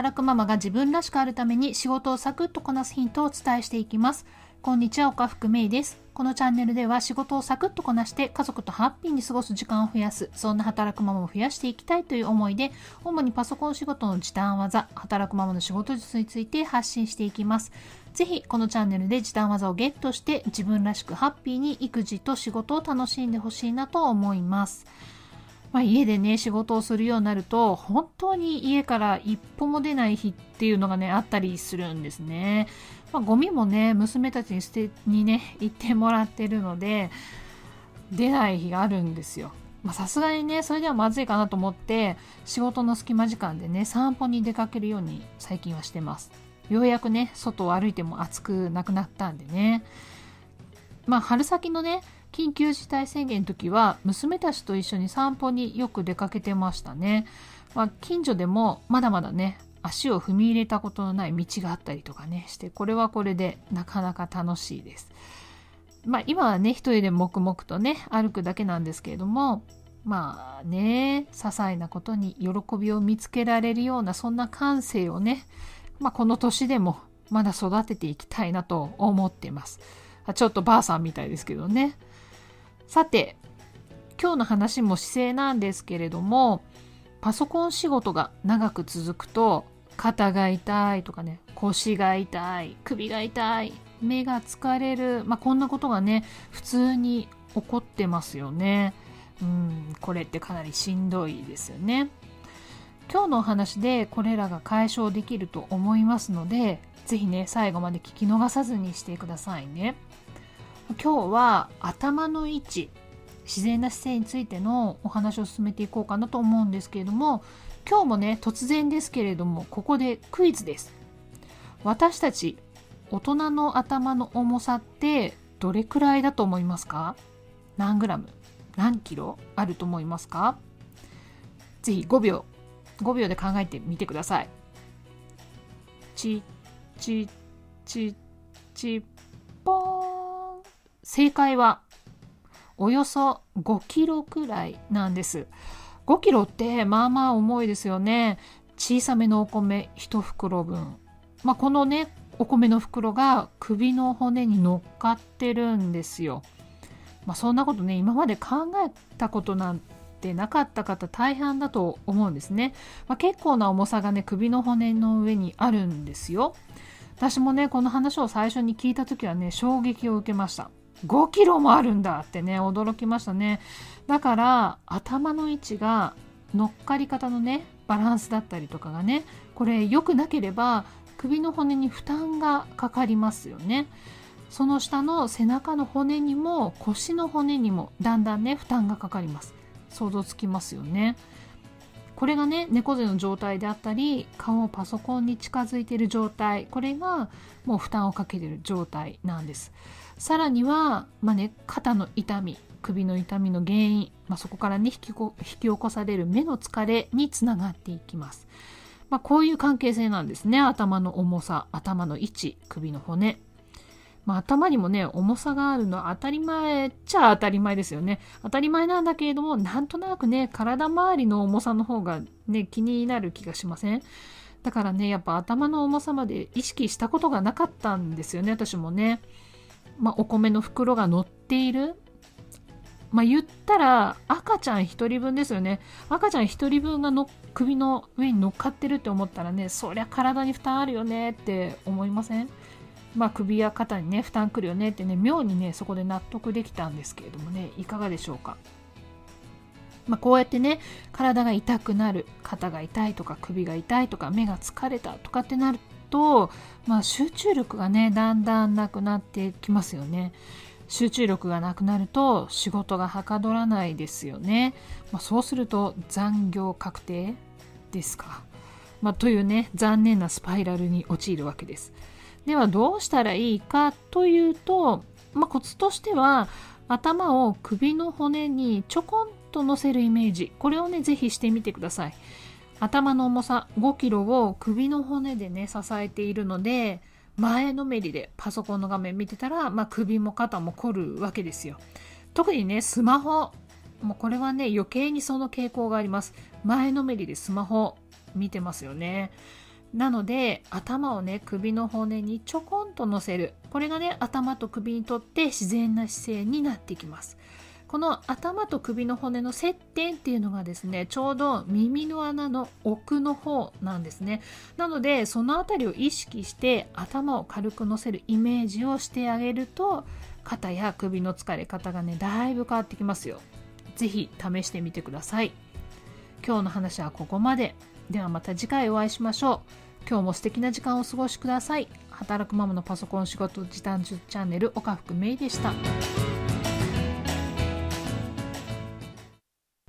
働くママが自分らしくあるために仕事をサクッとこなすヒントをお伝えしていきます。こんにちは岡福芽衣です。このチャンネルでは仕事をサクッとこなして家族とハッピーに過ごす時間を増やす。そんな働くママを増やしていきたいという思いで主にパソコン仕事の時短技働くママの仕事術について発信していきます。ぜひこのチャンネルで時短技をゲットして自分らしくハッピーに育児と仕事を楽しんでほしいなと思います。まあ、家でね仕事をするようになると本当に家から一歩も出ない日っていうのがねあったりするんですね。まあ、ゴミもね娘たちに捨てにね行ってもらってるので出ない日があるんですよ。まさすがにねそれではまずいかなと思って仕事の隙間時間でね散歩に出かけるように最近はしてます。ようやくね外を歩いても暑くなくなったんでね。まあ春先のね緊急事態宣言の時は娘たちと一緒に散歩によく出かけてましたね。まあ、近所でもまだまだね足を踏み入れたことのない道があったりとかねしてこれはこれでなかなか楽しいです。まあ今はね一人で黙々とね歩くだけなんですけれどもまあね些細なことに喜びを見つけられるようなそんな感性をね、まあ、この年でもまだ育てていきたいなと思ってます。ちょっとばあさんみたいですけどね。さて今日の話も姿勢なんですけれどもパソコン仕事が長く続くと肩が痛いとかね腰が痛い首が痛い目が疲れる、まあ、こんなことがね普通に起こってますよね。うんこれってかなりしんどいですよね。今日のお話でこれらが解消できると思いますので是非ね最後まで聞き逃さずにしてくださいね。今日は頭の位置自然な姿勢についてのお話を進めていこうかなと思うんですけれども今日もね突然ですけれどもここでクイズです。私たち大人の頭の重さってどれくらいだと思いますか？何グラム？何キロ？あると思いますか？ぜひ5秒5秒で考えてみてください。ちちちちぽーん正解はおよそ5キロくらいなんです。5キロってまあまあ重いですよね。小さめのお米1袋分。まあ、このね、お米の袋が首の骨に乗っかってるんですよ。まあ、そんなことね、今まで考えたことなんてなかった方大半だと思うんですね。まあ、結構な重さがね、首の骨の上にあるんですよ。私もね、この話を最初に聞いた時はね、衝撃を受けました。5キロもあるんだってね驚きましたね。だから頭の位置が乗っかり方のねバランスだったりとかがねこれ良くなければ首の骨に負担がかかりますよね。その下の背中の骨にも腰の骨にもだんだんね負担がかかります。想像つきますよね。これがね猫背の状態であったり顔をパソコンに近づいている状態。これがもう負担をかけている状態なんです。さらには、まあね、肩の痛み首の痛みの原因、まあ、そこからね引きこ引き起こされる目の疲れにつながっていきます。まあ、こういう関係性なんですね。頭の重さ頭の位置首の骨。まあ、頭にもね重さがあるのは当たり前っちゃ当たり前ですよね。当たり前なんだけれどもなんとなくね体周りの重さの方がね気になる気がしません？だからねやっぱ頭の重さまで意識したことがなかったんですよね私もね。まあ、お米の袋が乗っている。まあ、言ったら赤ちゃん1人分ですよね。赤ちゃん1人分がの首の上に乗っかってるって思ったらねそりゃ体に負担あるよねって思いません？まあ首や肩にね負担くるよねってね妙にねそこで納得できたんですけれどもねいかがでしょうか？まあ、こうやってね体が痛くなる肩が痛いとか首が痛いとか目が疲れたとかってなると、まあ、集中力がねだんだんなくなってきますよね。集中力がなくなると仕事がはかどらないですよね。まあ、そうすると残業確定ですか？まあ、というね残念なスパイラルに陥るわけです。ではどうしたらいいかというと、まあ、コツとしては頭を首の骨にちょこんと乗せるイメージこれをね是非してみてください。頭の重さ5キロを首の骨でね支えているので前のめりでパソコンの画面見てたら、まあ、首も肩も凝るわけですよ。特にねスマホもうこれはね余計にその傾向があります。前のめりでスマホ見てますよね。なので頭をね首の骨にちょこんと乗せる。これがね頭と首にとって自然な姿勢になってきます。この頭と首の骨の接点っていうのがですねちょうど耳の穴の奥の方なんですね。なのでその辺りを意識して頭を軽く乗せるイメージをしてあげると肩や首の疲れ方がねだいぶ変わってきますよ。是非試してみてください。今日の話はここまで。ではまた次回お会いしましょう。今日も素敵な時間をお過ごしください。働くママのパソコン仕事時短術チャンネル岡福芽衣でした。